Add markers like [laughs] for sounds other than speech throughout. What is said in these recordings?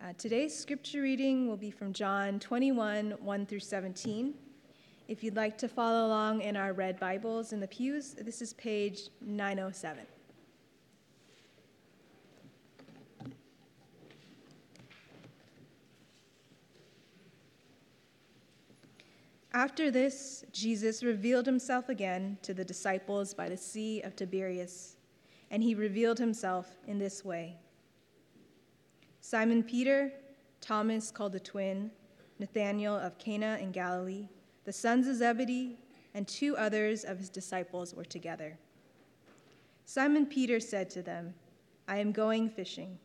Uh, today's scripture reading will be from John 21 1 through 17. If you'd like to follow along in our red Bibles in the pews, this is page 907. After this, Jesus revealed himself again to the disciples by the Sea of Tiberias, and he revealed himself in this way Simon Peter, Thomas called the twin, Nathanael of Cana in Galilee, the sons of Zebedee, and two others of his disciples were together. Simon Peter said to them, I am going fishing.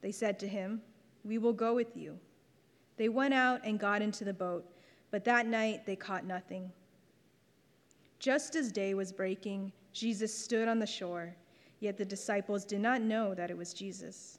They said to him, We will go with you. They went out and got into the boat but that night they caught nothing. Just as day was breaking, Jesus stood on the shore, yet the disciples did not know that it was Jesus.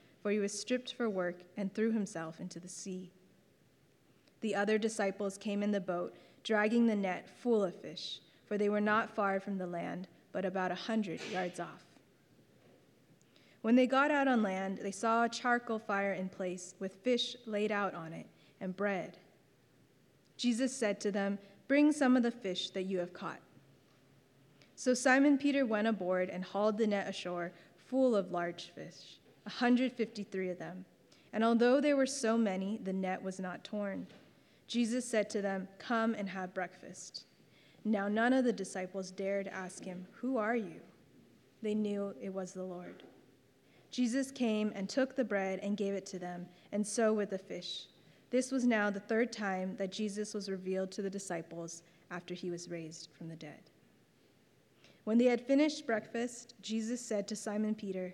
for he was stripped for work, and threw himself into the sea. The other disciples came in the boat, dragging the net full of fish, for they were not far from the land, but about a hundred yards off. When they got out on land, they saw a charcoal fire in place, with fish laid out on it, and bread. Jesus said to them, Bring some of the fish that you have caught. So Simon Peter went aboard and hauled the net ashore full of large fish, 153 of them. And although there were so many, the net was not torn. Jesus said to them, Come and have breakfast. Now none of the disciples dared ask him, Who are you? They knew it was the Lord. Jesus came and took the bread and gave it to them, and so with the fish. This was now the third time that Jesus was revealed to the disciples after he was raised from the dead. When they had finished breakfast, Jesus said to Simon Peter,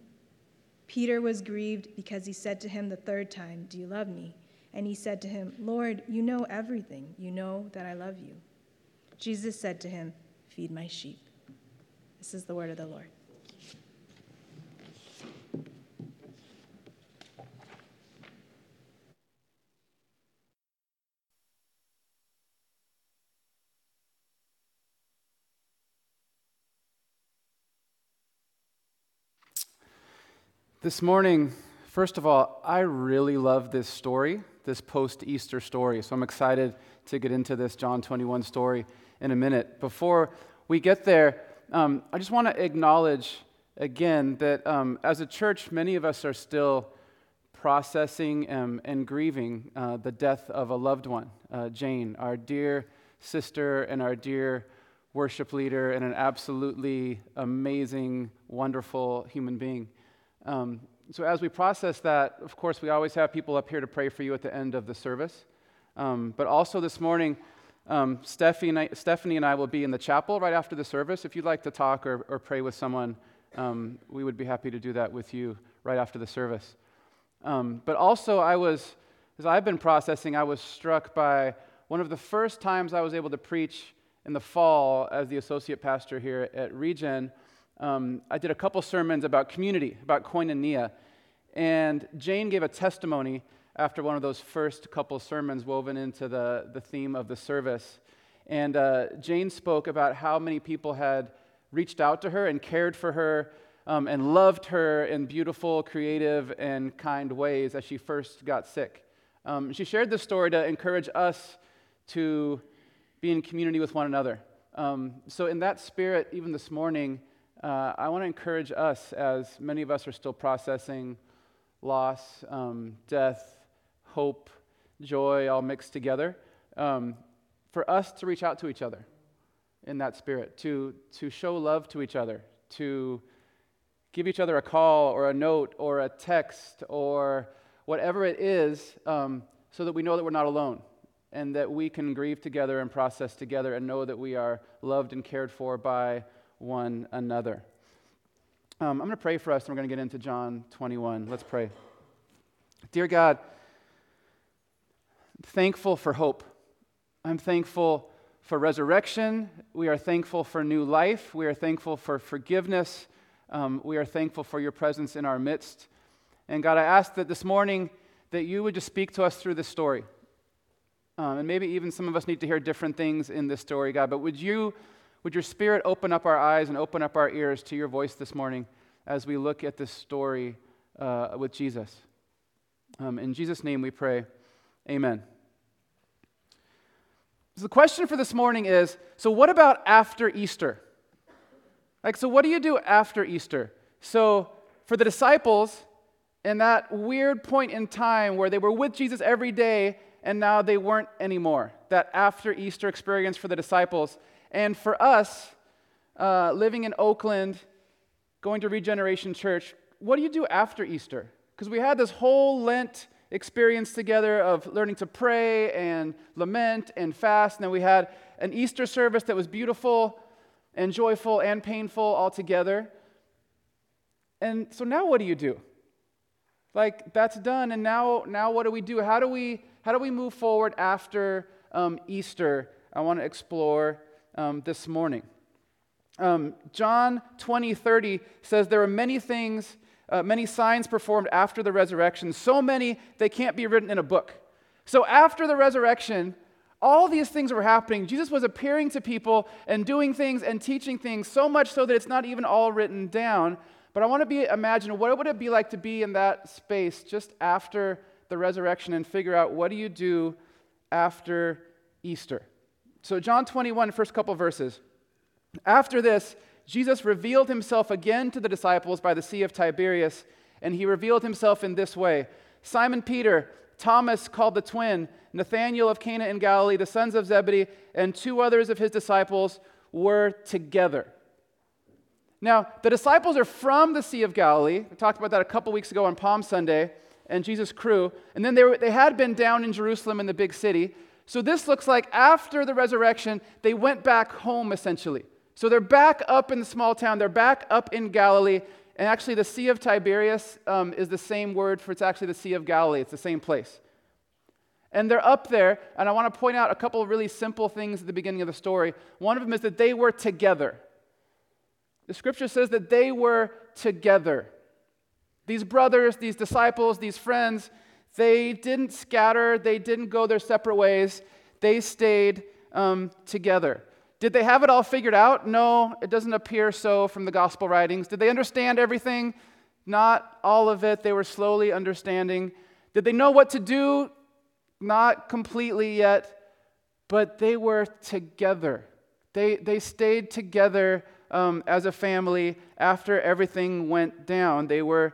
Peter was grieved because he said to him the third time, Do you love me? And he said to him, Lord, you know everything. You know that I love you. Jesus said to him, Feed my sheep. This is the word of the Lord. This morning, first of all, I really love this story, this post Easter story. So I'm excited to get into this John 21 story in a minute. Before we get there, um, I just want to acknowledge again that um, as a church, many of us are still processing um, and grieving uh, the death of a loved one, uh, Jane, our dear sister and our dear worship leader, and an absolutely amazing, wonderful human being. Um, so, as we process that, of course, we always have people up here to pray for you at the end of the service. Um, but also this morning, um, Stephanie, and I, Stephanie, and I, will be in the chapel right after the service. If you'd like to talk or, or pray with someone, um, we would be happy to do that with you right after the service. Um, but also, I was, as I've been processing, I was struck by one of the first times I was able to preach in the fall as the associate pastor here at Regen um, I did a couple sermons about community, about koinonia. And Jane gave a testimony after one of those first couple sermons woven into the, the theme of the service. And uh, Jane spoke about how many people had reached out to her and cared for her um, and loved her in beautiful, creative, and kind ways as she first got sick. Um, she shared this story to encourage us to be in community with one another. Um, so, in that spirit, even this morning, uh, I want to encourage us, as many of us are still processing loss, um, death, hope, joy, all mixed together. um, for us to reach out to each other in that spirit, to, to show love to each other, to give each other a call or a note or a text or whatever it is, um, so that we know that we're not alone and that we can grieve together and process together and know that we are loved and cared for by one another. Um, I'm going to pray for us and we're going to get into John 21. Let's pray. Dear God, thankful for hope. I'm thankful for resurrection. We are thankful for new life. We are thankful for forgiveness. Um, we are thankful for your presence in our midst. And God, I ask that this morning that you would just speak to us through this story. Um, and maybe even some of us need to hear different things in this story, God. But would you, would your spirit open up our eyes and open up our ears to your voice this morning as we look at this story uh, with Jesus? Um, in Jesus' name we pray. Amen. So the question for this morning is so, what about after Easter? Like, so what do you do after Easter? So, for the disciples, in that weird point in time where they were with Jesus every day and now they weren't anymore, that after Easter experience for the disciples. And for us, uh, living in Oakland, going to Regeneration Church, what do you do after Easter? Because we had this whole Lent experience together of learning to pray and lament and fast. And then we had an Easter service that was beautiful and joyful and painful all together. And so now what do you do? Like that's done, and now now what do we do? How do we how do we move forward after um, Easter? I want to explore um, this morning. Um, John 20, 30 says there are many things uh, many signs performed after the resurrection, so many they can't be written in a book. So after the resurrection, all these things were happening. Jesus was appearing to people and doing things and teaching things so much so that it's not even all written down. But I want to be imagine what would it be like to be in that space just after the resurrection and figure out what do you do after Easter. So John 21, first couple verses. After this, Jesus revealed himself again to the disciples by the Sea of Tiberias, and he revealed himself in this way Simon Peter, Thomas called the twin, Nathanael of Cana in Galilee, the sons of Zebedee, and two others of his disciples were together. Now, the disciples are from the Sea of Galilee. We talked about that a couple weeks ago on Palm Sunday and Jesus' crew. And then they, were, they had been down in Jerusalem in the big city. So this looks like after the resurrection, they went back home essentially. So they're back up in the small town, they're back up in Galilee. And actually, the Sea of Tiberias um, is the same word for it's actually the Sea of Galilee, it's the same place. And they're up there, and I want to point out a couple of really simple things at the beginning of the story. One of them is that they were together. The scripture says that they were together. These brothers, these disciples, these friends, they didn't scatter, they didn't go their separate ways, they stayed um, together. Did they have it all figured out? No, it doesn't appear so from the gospel writings. Did they understand everything? Not all of it. They were slowly understanding. Did they know what to do? Not completely yet, but they were together. They, they stayed together um, as a family after everything went down. They were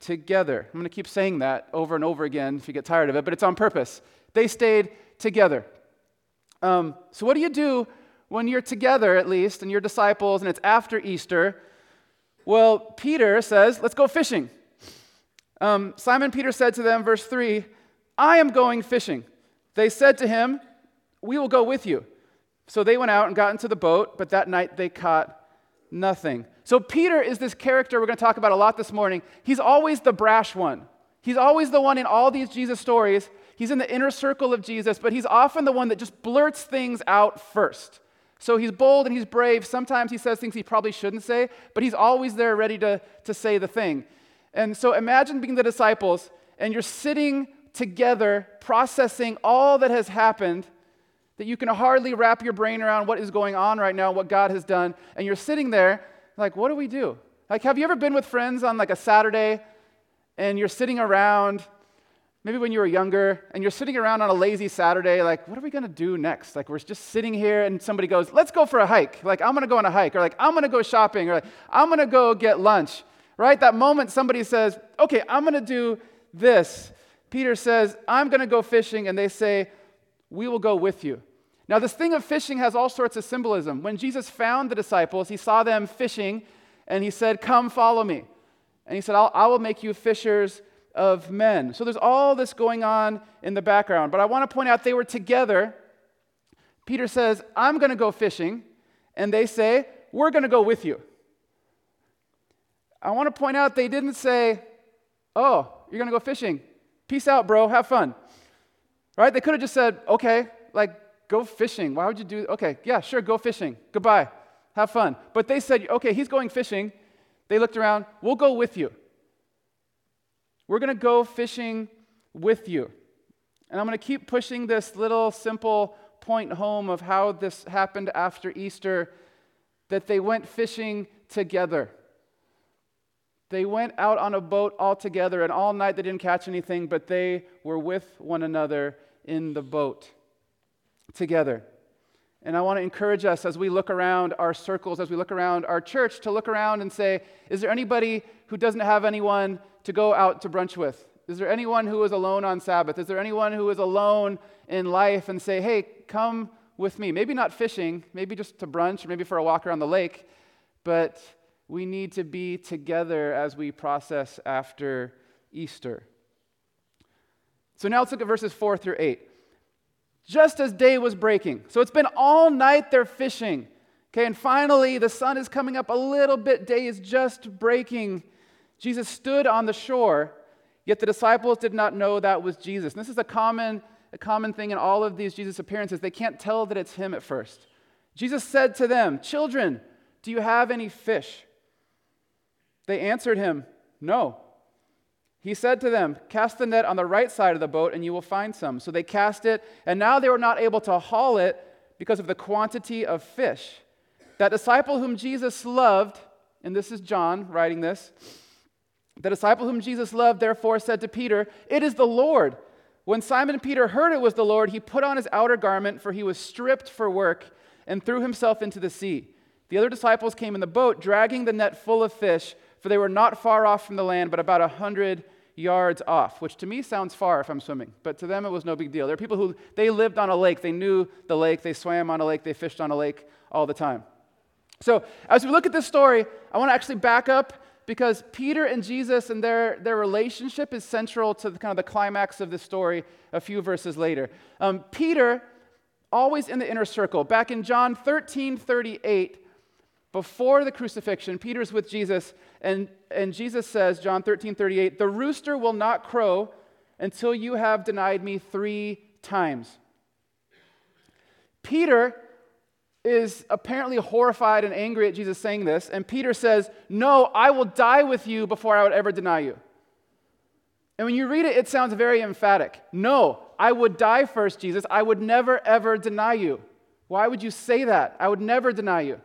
together. I'm going to keep saying that over and over again if you get tired of it, but it's on purpose. They stayed together. Um, so, what do you do when you're together, at least, and you're disciples, and it's after Easter, well, Peter says, Let's go fishing. Um, Simon Peter said to them, verse 3, I am going fishing. They said to him, We will go with you. So they went out and got into the boat, but that night they caught nothing. So Peter is this character we're going to talk about a lot this morning. He's always the brash one. He's always the one in all these Jesus stories. He's in the inner circle of Jesus, but he's often the one that just blurts things out first. So he's bold and he's brave. Sometimes he says things he probably shouldn't say, but he's always there ready to, to say the thing. And so imagine being the disciples and you're sitting together processing all that has happened that you can hardly wrap your brain around what is going on right now, what God has done. And you're sitting there like, what do we do? Like, have you ever been with friends on like a Saturday and you're sitting around maybe when you were younger and you're sitting around on a lazy Saturday, like, what are we to do next? Like, we're just sitting here and somebody goes, let's go for a hike. Like, I'm to go on a hike. Or like, I'm to go shopping. Or like, I'm to go get lunch. Right? That moment somebody says, okay, I'm to do this. Peter says, I'm to go fishing. And they say, we will go with you. Now, this thing of fishing has all sorts of symbolism. When Jesus found the disciples, he saw them fishing and he said, Come, follow me. And he said, I will make you fishers of men. So there's all this going on in the background. But I want to point out they were together. Peter says, I'm going to go fishing. And they say, We're going to go with you. I want to point out they didn't say, Oh, you're going to go fishing. Peace out, bro. Have fun. Right? They could have just said, Okay, like, go fishing. Why would you do Okay, yeah, sure, go fishing. Goodbye. Have fun. But they said, Okay, he's going fishing. They looked around, We'll go with you. We're going to go fishing with you. And I'm going to keep pushing this little simple point home of how this happened after Easter that they went fishing together. They went out on a boat all together, and all night they didn't catch anything, but they were with one another in the boat together. And I want to encourage us as we look around our circles, as we look around our church, to look around and say, is there anybody who doesn't have anyone to go out to brunch with? Is there anyone who is alone on Sabbath? Is there anyone who is alone in life and say, hey, come with me? Maybe not fishing, maybe just to brunch, or maybe for a walk around the lake, but we need to be together as we process after Easter. So now let's look at verses 4 through 8 just as day was breaking. So it's been all night they're fishing. Okay, and finally the sun is coming up a little bit, day is just breaking. Jesus stood on the shore, yet the disciples did not know that was Jesus. And this is a common, a common thing in all of these Jesus appearances. They can't tell that it's him at first. Jesus said to them, Children, do you have any fish? They answered him, No. He said to them, Cast the net on the right side of the boat, and you will find some. So they cast it, and now they were not able to haul it because of the quantity of fish. That disciple whom Jesus loved, and this is John writing this, the disciple whom Jesus loved, therefore, said to Peter, It is the Lord. When Simon Peter heard it was the Lord, he put on his outer garment, for he was stripped for work, and threw himself into the sea. The other disciples came in the boat, dragging the net full of fish for they were not far off from the land, but about a hundred yards off, which to me sounds far if I'm swimming, but to them it was no big deal. There are people who they lived on a lake, they knew the lake, they swam on a lake, they fished on a lake all the time. So as we look at this story, I want to actually back up because Peter and Jesus and their, their relationship is central to the, kind of the climax of the story a few verses later. Um, Peter, always in the inner circle. Back in John 13 38, before the crucifixion, Peter's with Jesus, and, and Jesus says, John 13, 38, the rooster will not crow until you have denied me three times. Peter is apparently horrified and angry at Jesus saying this, and Peter says, No, I will die with you before I would ever deny you. And when you read it, it sounds very emphatic. No, I would die first, Jesus. I would never, ever deny you. Why would you say that? I would never deny you.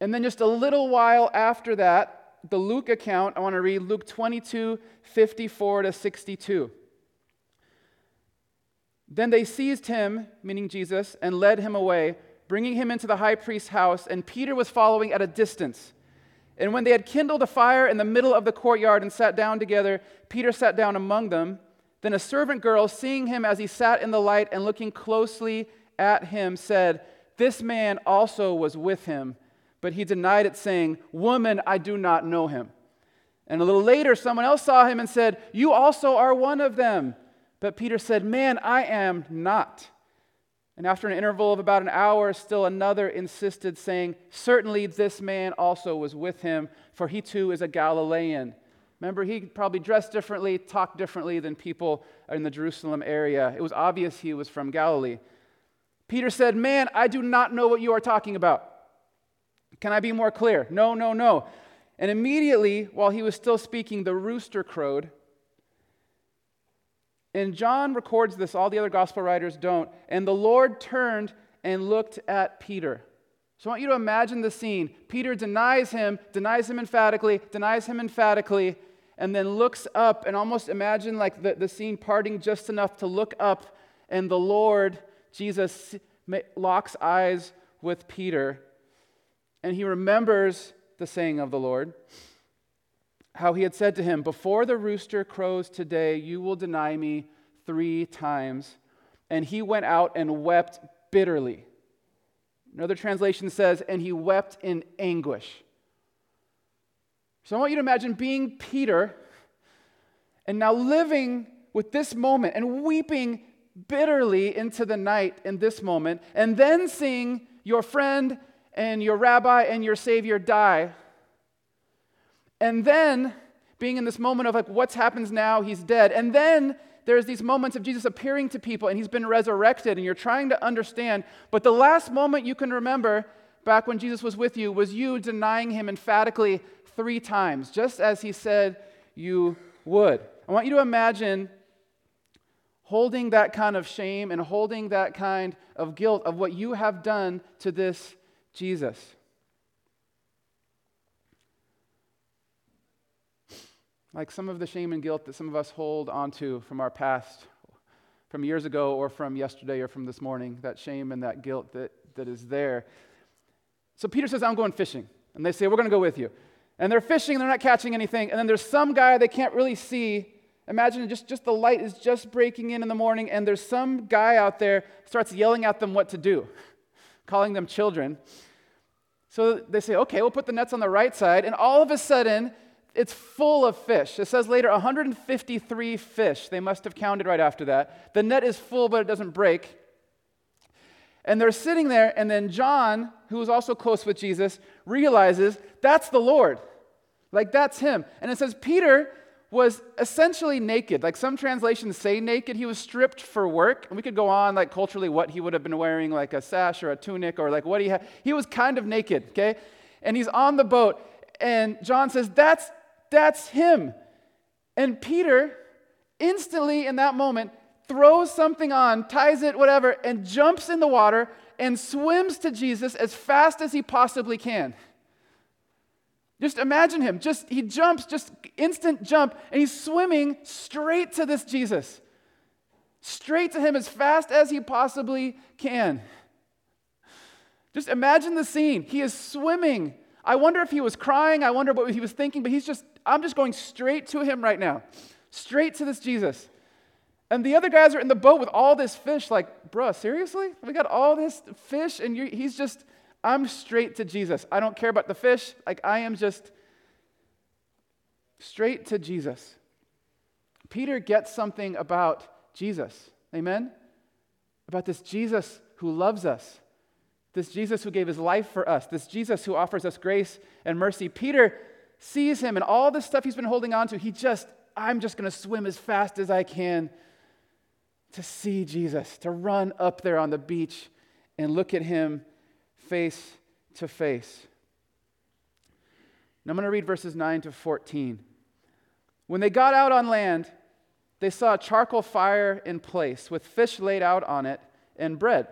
And then just a little while after that, the Luke account, I want to read Luke 22, 54 to 62. Then they seized him, meaning Jesus, and led him away, bringing him into the high priest's house, and Peter was following at a distance. And when they had kindled a fire in the middle of the courtyard and sat down together, Peter sat down among them. Then a servant girl, seeing him as he sat in the light and looking closely at him, said, This man also was with him. But he denied it, saying, Woman, I do not know him. And a little later, someone else saw him and said, You also are one of them. But Peter said, Man, I am not. And after an interval of about an hour, still another insisted, saying, Certainly this man also was with him, for he too is a Galilean. Remember, he probably dressed differently, talked differently than people in the Jerusalem area. It was obvious he was from Galilee. Peter said, Man, I do not know what you are talking about. Can I be more clear? No, no, no. And immediately, while he was still speaking, the rooster crowed. And John records this, all the other gospel writers don't. And the Lord turned and looked at Peter. So I want you to imagine the scene. Peter denies him, denies him emphatically, denies him emphatically, and then looks up and almost imagine like the, the scene parting just enough to look up, and the Lord, Jesus, locks eyes with Peter and he remembers the saying of the Lord, how he had said to him, Before the rooster crows today, you will deny me three times. and he went out and wept bitterly. Another translation says, and he wept in anguish. So I want you to imagine being Peter and now living with this moment and weeping bitterly into the night in this moment, and then seeing your friend and your rabbi and your savior die. And then being in this moment of like, what's happens now? He's dead. And then there's these moments of Jesus appearing to people and he's been resurrected and you're trying to understand. But the last moment you can remember back when Jesus was with you was you denying him emphatically three times, just as he said you would. I want you to imagine holding that kind of shame and holding that kind of guilt of what you have done to this Jesus. like some of the shame and guilt that some of us hold onto from our past, from years ago or from yesterday or from this morning, that shame and that guilt that, that is there. So Peter says, I'm going fishing. And they say, We're going to go with you. And they're fishing, they're not catching anything. And then there's some guy they can't really see. Imagine just, just the light is just breaking in in the morning, and there's some guy out there starts yelling at them what to do, [laughs] calling them children. So they say, okay, we'll put the nets on the right side. And all of a sudden, it's full of fish. It says later 153 fish. They must have counted right after that. The net is full, but it doesn't break. And they're sitting there, and then John, who was also close with Jesus, realizes that's the Lord. Like, that's him. And it says Peter was essentially naked. Like, some translations say naked. He was stripped for work. And we could go on, like, culturally, what he would have been wearing, like a sash or a tunic, or like what he had. He was kind of naked, okay? And he's on the boat. And John says, That's that's him. And Peter, instantly in that moment, throws something on, ties it, whatever, and jumps in the water and swims to Jesus as fast as he possibly can. Just imagine him. Just he jumps, just instant jump, and he's swimming straight to this Jesus. Straight to him as fast as he possibly can. Just imagine the scene. He is swimming. I wonder if he was crying. I wonder what he was thinking, but he's just I'm just going straight to him right now, straight to this Jesus. And the other guys are in the boat with all this fish, like, bruh, seriously? We got all this fish, and he's just, I'm straight to Jesus. I don't care about the fish. Like, I am just straight to Jesus. Peter gets something about Jesus. Amen? About this Jesus who loves us, this Jesus who gave his life for us, this Jesus who offers us grace and mercy. Peter sees him and all the stuff he's been holding on to, he just, I'm just going to swim as fast as I can to see Jesus, to run up there on the beach and look at him face to face. Now I'm going to read verses 9 to 14. When they got out on land, they saw a charcoal fire in place with fish laid out on it and bread.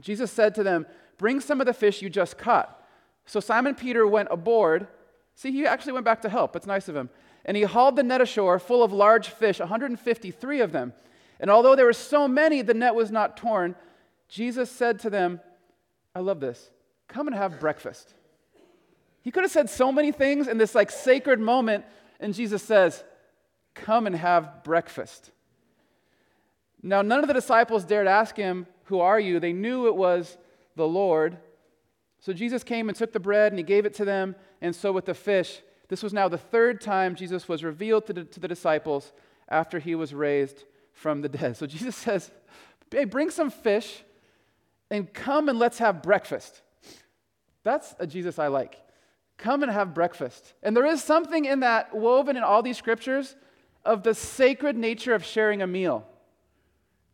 Jesus said to them, Bring some of the fish you just caught. So Simon Peter went aboard See, he actually went back to help. It's nice of him. And he hauled the net ashore full of large fish, 153 of them. And although there were so many, the net was not torn. Jesus said to them, I love this, come and have breakfast. He could have said so many things in this like sacred moment, and Jesus says, Come and have breakfast. Now, none of the disciples dared ask him, Who are you? They knew it was the Lord. So Jesus came and took the bread and he gave it to them, and so with the fish. This was now the third time Jesus was revealed to the, to the disciples after he was raised from the dead. So Jesus [laughs] says, Hey, bring some fish and come and let's have breakfast. That's a Jesus I like. Come and have breakfast. And there is something in that woven in all these scriptures of the sacred nature of sharing a meal.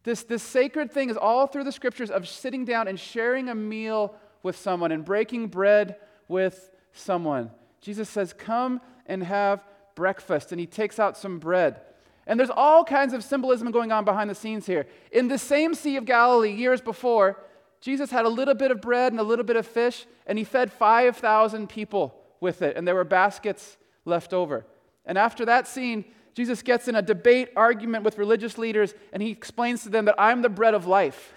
This, this sacred thing is all through the scriptures of sitting down and sharing a meal with someone and breaking bread with someone. Jesus says, Come and have breakfast. And he takes out some bread. And there's all kinds of symbolism going on behind the scenes here. In the same Sea of Galilee, years before, Jesus had a little bit of bread and a little bit of fish, and he fed 5,000 people with it, and there were baskets left over. And after that scene, Jesus gets in a debate argument with religious leaders, and he explains to them that I'm the bread of life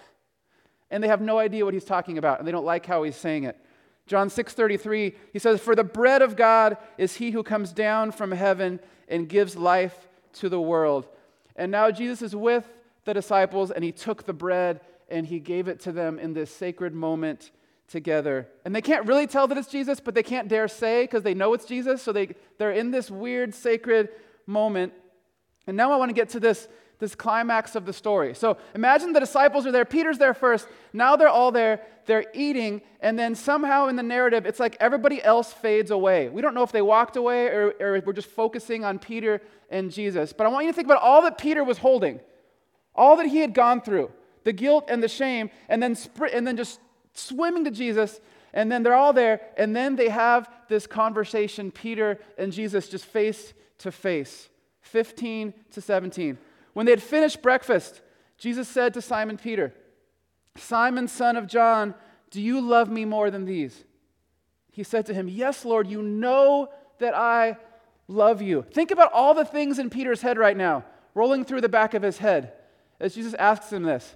and they have no idea what he's talking about and they don't like how he's saying it. John 6:33 he says for the bread of God is he who comes down from heaven and gives life to the world. And now Jesus is with the disciples and he took the bread and he gave it to them in this sacred moment together. And they can't really tell that it's Jesus, but they can't dare say because they know it's Jesus. So they, they're in this weird sacred moment. And now I want to get to this, this climax of the story. So imagine the disciples are there, Peter's there first. Now they're all there, they're eating, and then somehow in the narrative, it's like everybody else fades away. We don't know if they walked away or, or we're just focusing on Peter and Jesus. But I want you to think about all that Peter was holding, all that he had gone through the guilt and the shame, and then, and then just swimming to Jesus. And then they're all there, and then they have this conversation, Peter and Jesus, just face to face. 15 to 17. When they had finished breakfast, Jesus said to Simon Peter, Simon, son of John, do you love me more than these? He said to him, Yes, Lord, you know that I love you. Think about all the things in Peter's head right now, rolling through the back of his head as Jesus asks him this.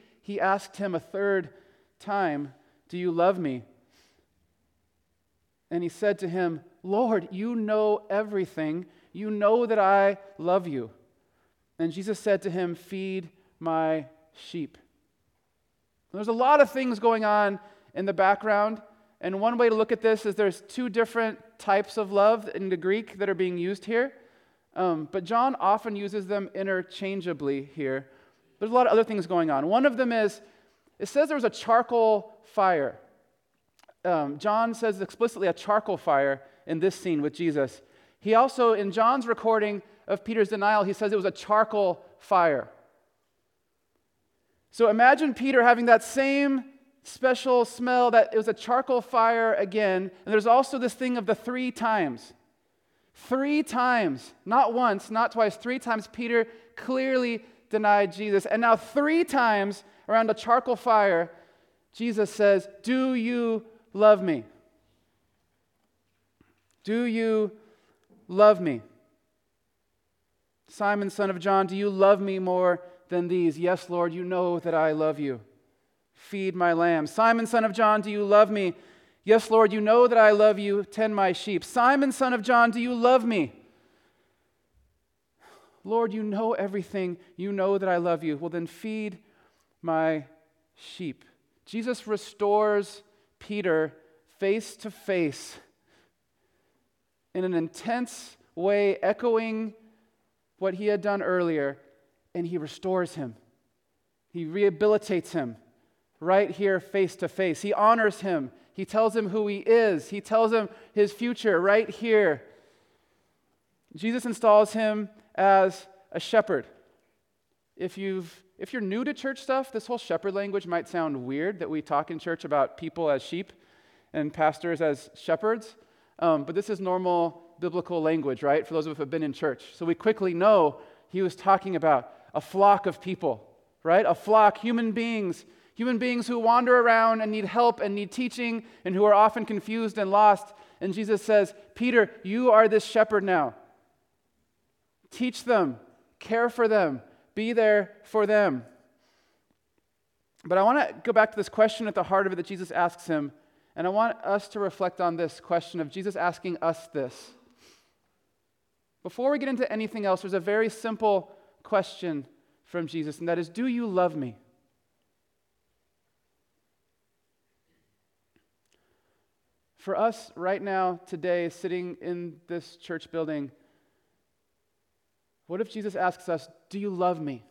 He asked him a third time, Do you love me? And he said to him, Lord, you know everything. You know that I love you. And Jesus said to him, Feed my sheep. There's a lot of things going on in the background. And one way to look at this is there's two different types of love in the Greek that are being used here. Um, but John often uses them interchangeably here. There's a lot of other things going on. One of them is it says there was a charcoal fire. Um, John says explicitly a charcoal fire in this scene with Jesus. He also, in John's recording of Peter's denial, he says it was a charcoal fire. So imagine Peter having that same special smell that it was a charcoal fire again. And there's also this thing of the three times. Three times, not once, not twice, three times, Peter clearly denied Jesus. And now, three times around a charcoal fire, Jesus says, Do you love me? Do you love me? Simon, son of John, do you love me more than these. Yes, Lord, you know that I love you. Feed my lambs. Simon, son of John, do you love me? Yes, Lord, you know that I love you. Tend my sheep. Simon, son of John, do you love me? Lord, you know everything. You know that I love you. Well, then feed my sheep. Jesus restores Peter face to face in an intense way, echoing what he had done earlier and he restores him. He rehabilitates him right here face to face. He honors him. He tells him who he is. He tells him his future right here. Jesus installs him as a shepherd. If, you've, if you're new to church stuff, this whole shepherd language might sound weird that we talk in church about people as sheep and pastors as shepherds. Um, but this is normal biblical language, right? For those of us who have been in church. So we quickly know he was talking about a flock of people, right? A flock, human beings, human beings who wander around and need help and need teaching and who are often confused and lost. And Jesus says, Peter, you are this shepherd now. Teach them, care for them, be there for them. But I want to go back to this question at the heart of it that Jesus asks him. And I want us to reflect on this question of Jesus asking us this. Before we get into anything else, there's a very simple question from Jesus, and that is Do you love me? For us right now, today, sitting in this church building, what if Jesus asks us, Do you love me?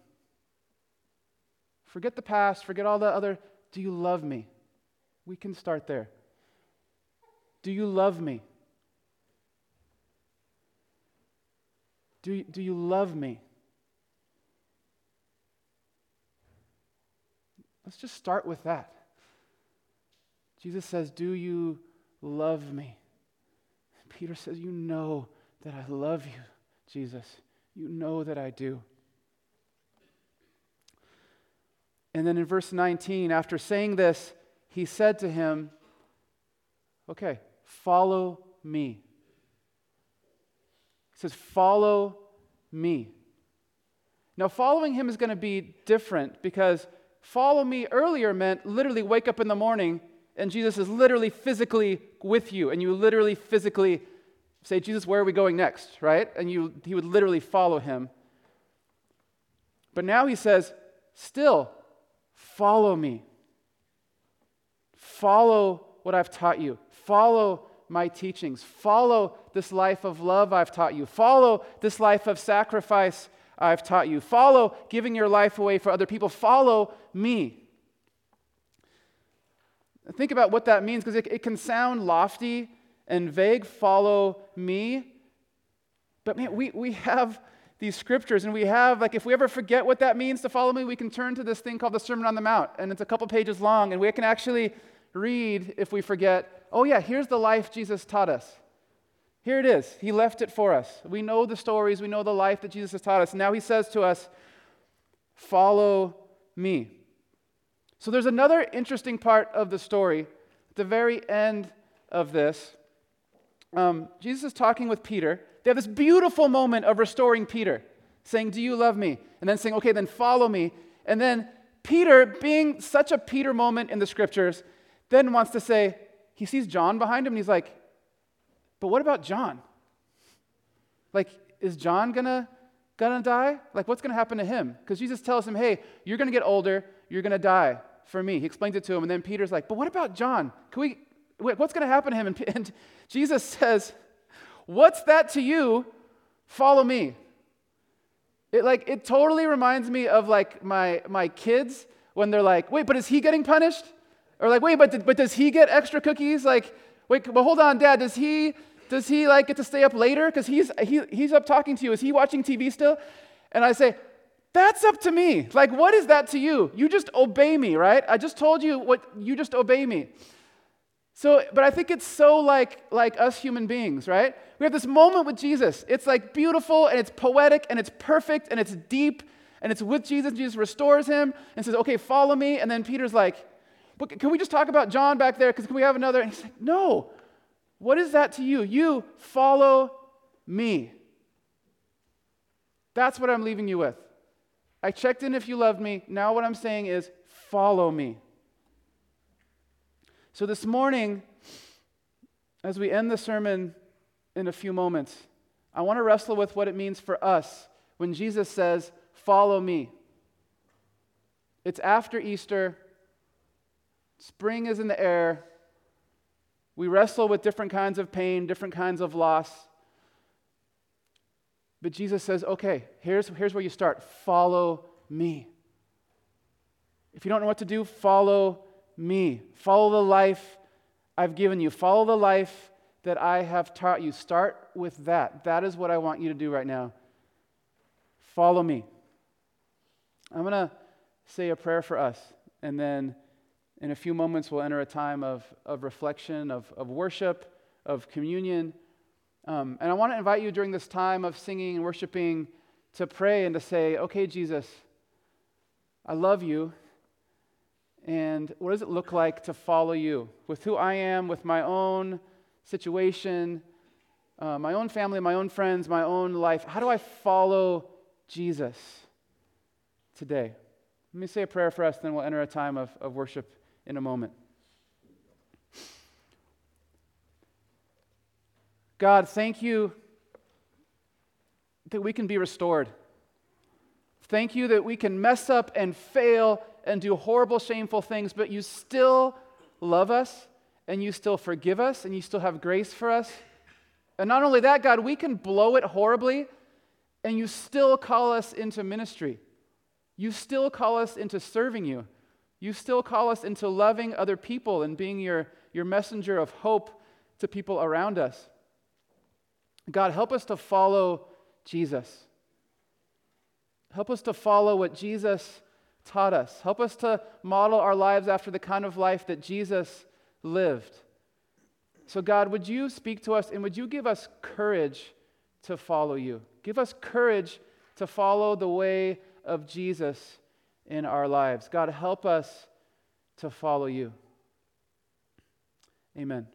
Forget the past, forget all the other. Do you love me? We can start there. Do you love me? Do, do you love me? Let's just start with that. Jesus says, Do you love me? Peter says, You know that I love you, Jesus. You know that I do. And then in verse 19, after saying this, he said to him, Okay, follow me. He says, Follow me. Now, following him is going to be different because follow me earlier meant literally wake up in the morning and Jesus is literally physically with you, and you literally physically say, Jesus, where are we going next? Right? And you, he would literally follow him. But now he says, still, follow me. Follow what I've taught you. Follow my teachings. Follow this life of love I've taught you. Follow this life of sacrifice I've taught you. Follow giving your life away for other people. Follow me. Think about what that means because it, it, can sound lofty and vague. Follow me. But man, we, we have these scriptures and we have, like, if we ever forget what that means to follow me, we can turn to this thing called the Sermon on the Mount. And it's a couple pages long. And we can actually read, if we forget, oh, yeah, here's the life Jesus taught us. Here it is. He left it for us. We know the stories, we know the life that Jesus has taught us. Now he says to us, Follow me. So there's another interesting part of the story at the very end of this. Um, Jesus is talking with Peter. They have this beautiful moment of restoring Peter, saying, Do you love me? And then saying, Okay, then follow me. And then Peter, being such a Peter moment in the scriptures, then wants to say, He sees John behind him and he's like, but what about John? Like, is John gonna, gonna die? Like, what's gonna happen to him? Because Jesus tells him, hey, you're gonna get older, you're gonna die for me. He explains it to him, and then Peter's like, but what about John? Can we, wait, what's gonna happen to him? [laughs] And, Jesus says, what's that to you? Follow me. It like it totally reminds me of like my my kids when they're like, wait, but is he getting punished? Or like, wait, but, but does he get extra cookies? Like, wait, but hold on, Dad, does he does he like get to stay up later? Because he's, he, he's up talking to you. Is he watching TV still? And I say, that's up to me. Like, what is that to you? You just obey me, right? I just told you what you just obey me. So, but I think it's so like like us human beings, right? We have this moment with Jesus. It's like beautiful and it's poetic and it's perfect and it's deep and it's with Jesus. Jesus restores him and says, "Okay, follow me." And then Peter's like, "But can we just talk about John back there? Because can we have another?" And he's like, "No, what is that to you? You follow me. That's what I'm leaving you with. I checked in if you loved me. Now, what I'm saying is follow me. So, this morning, as we end the sermon in a few moments, I want to wrestle with what it means for us when Jesus says, Follow me. It's after Easter, spring is in the air, we wrestle with different kinds of pain, different kinds of loss. But Jesus says, okay, here's, here's where you start follow me. If you don't know what to do, follow me. Follow the life I've given you. Follow the life that I have taught you. Start with that. That is what I want you to do right now. Follow me. I'm going to say a prayer for us, and then in a few moments, we'll enter a time of, of reflection, of, of worship, of communion. Um, and I want to invite you during this time of singing and worshiping to pray and to say, okay, Jesus, I love you. And what does it look like to follow you with who I am, with my own situation, uh, my own family, my own friends, my own life? How do I follow Jesus today? Let me say a prayer for us, then we'll enter a time of, of worship in a moment. God, thank you that we can be restored. Thank you that we can mess up and fail and do horrible, shameful things, but you still love us and you still forgive us and you still have grace for us. And not only that, God, we can blow it horribly and you still call us into ministry. You still call us into serving you. You still call us into loving other people and being your, your messenger of hope to people around us. God, help us to follow Jesus. Help us to follow what Jesus taught us. Help us to model our lives after the kind of life that Jesus lived. So, God, would you speak to us and would you give us courage to follow you? Give us courage to follow the way of Jesus in our lives. God, help us to follow you. Amen.